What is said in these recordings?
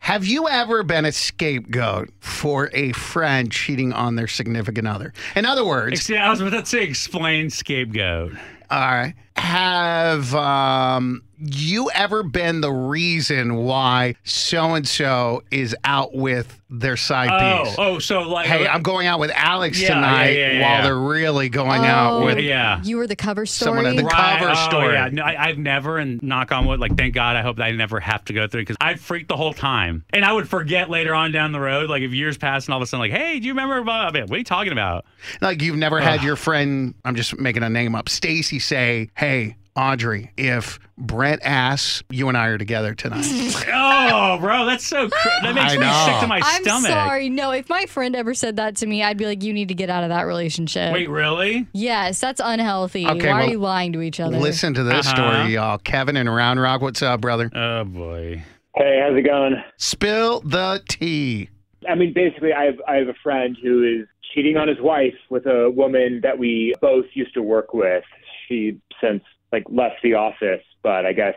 Have you ever been a scapegoat for a friend cheating on their significant other? In other words, Ex- I was about to say explain scapegoat. all right, have um, you ever been the reason why so and so is out with their side Oh, piece? oh, so like Hey, I'm going out with Alex Yeah, yeah, tonight yeah, yeah, while yeah. they're really going out Oh, with. yeah. You were the cover story. Someone at the cover oh, story. Yeah, no, I, I've never, and knock on wood, like thank God, I hope that I never have to go through because I'd freak the whole time, and I would forget later on down the road, like if years pass and all of a sudden, like, hey, do you remember? About, what are you talking about? Like you've never had your friend, I'm just making a name up, Stacy say, "Hey, Audrey, if Brett asks, you and I are together tonight." oh, bro, that's so. Cr- that makes I me know. sick to my I'm stomach. sorry. No, if my friend ever said that to me, I'd be like, you need to get out of that relationship. Wait, really? Yes, that's unhealthy. Okay, Why well, are you lying to each other? Listen to this Uh-huh. story, y'all. Kevin and Round Rock, what's up, brother? Oh boy. Hey, how's it going? Spill the tea. I mean, basically, I have I have a friend who is cheating on his wife with a woman that we both used to work with. She since like left the office, but I guess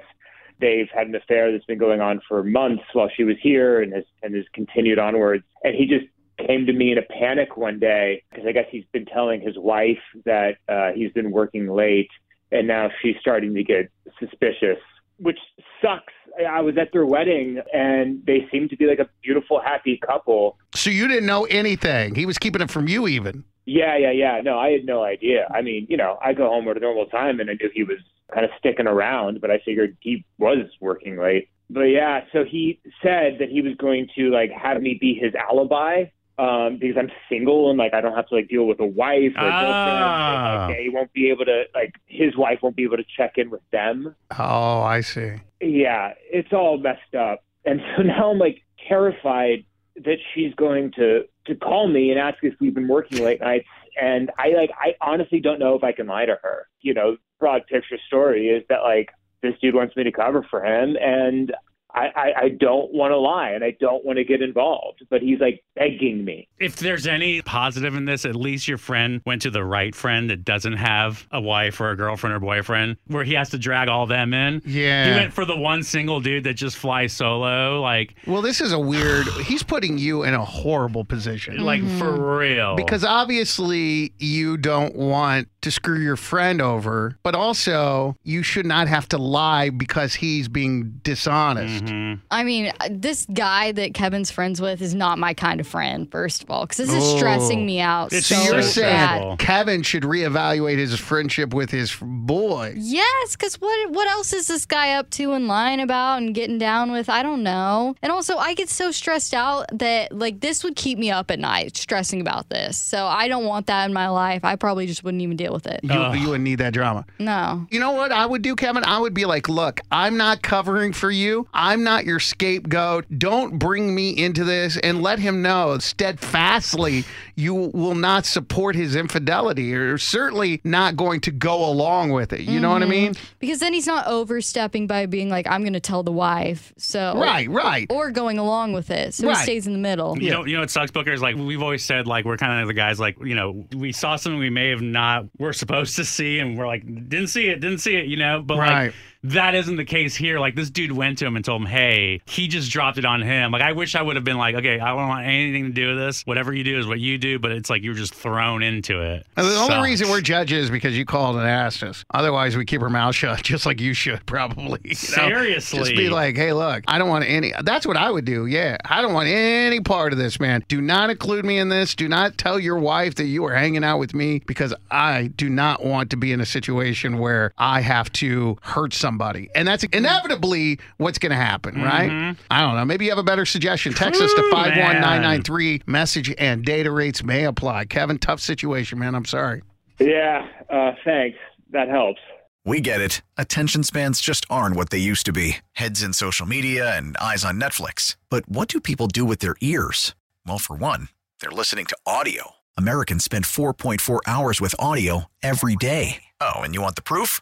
they've had an affair that's been going on for months while she was here and has and has continued onwards. And he just came to me in a panic one day because I guess he's been telling his wife that uh, he's been working late, and now she's starting to get suspicious, which sucks. I was at their wedding, and they seem to be like a beautiful, happy couple. So you didn't know anything. He was keeping it from you, even. Yeah, yeah, yeah. No, I had no idea. I mean, you know, I go home at a normal time, and I knew he was kind of sticking around, but I figured he was working late. But yeah, so he said that he was going to like have me be his alibi um, because I'm single and like I don't have to like deal with a wife or a girlfriend. Ah. And, like, they won't be able to like his wife won't be able to check in with them. Oh, I see. Yeah, it's all messed up. And so now I'm like terrified that she's going to to call me and ask if we've been working late nights. And I like I honestly don't know if I can lie to her. You know, broad picture story is that like this dude wants me to cover for him and I, I, I don't want to lie and I don't want to get involved, but he's like begging me. If there's any positive in this, at least your friend went to the right friend that doesn't have a wife or a girlfriend or boyfriend where he has to drag all them in. Yeah. He went for the one single dude that just flies solo, like Well, this is a weird. He's putting you in a horrible position. like for mm-hmm. real. Because obviously you don't want to screw your friend over, but also you should not have to lie because he's being dishonest. Mhm. I mean, uh, this guy that Kevin's friends with is not my kind of friend, first of all, because this is stressing me out It's So so you're saying bad. Kevin should reevaluate his friendship with his boy. Yes, because what what else is this guy up to and lying about and getting down with? I don't know. And also, I get so stressed out that like this would keep me up at night stressing about this. So I don't want that in my life. I probably just wouldn't even deal with it. You, uh. you would need that drama. No. You know what I would do, Kevin? I would be like, look, I'm not covering for you. I'm not your scapegoat. Don't bring me into this and let him know steadfastly you will not support his infidelity or certainly not going to go along with it. You know what I mm-hmm. mean? Because then he's not overstepping by being like, I'm going to tell the wife. So Right, right. Or going along with it. So Right. he stays in the middle. You know, you know what sucks, Booker is like we've always said like we're kind of the guys like you know we saw something we may have not we're supposed to see and we're like didn't see it, didn't see it, you know. But Right. like that isn't the case here. Like this dude went to him and told him, hey, he just dropped it on him. Like I wish I would have been like, okay, I don't want anything to do with this. Whatever you do is what you do. But it's like you're just thrown into it. And the only reason we're judges is because you called and asked us. Otherwise, we keep our mouth shut, just like you should probably. you know? Seriously. Just be like, hey, look, I don't want any. That's what I would do. Yeah. I don't want any part of this, man. Do not include me in this. Do not tell your wife that you are hanging out with me because I do not want to be in a situation where I have to hurt somebody. And that's inevitably what's going to happen, right? I don't know. Maybe you have a better suggestion. Text us to Ooh, man. 51993. Message and data rates may apply. Kevin, tough situation, man. I'm sorry. Yeah, uh, thanks. That helps. We get it. Attention spans just aren't what they used to be heads in social media and eyes on Netflix. But what do people do with their ears? Well, for one, they're listening to audio. Americans spend 4.4 hours with audio every day. Oh, and you want the proof?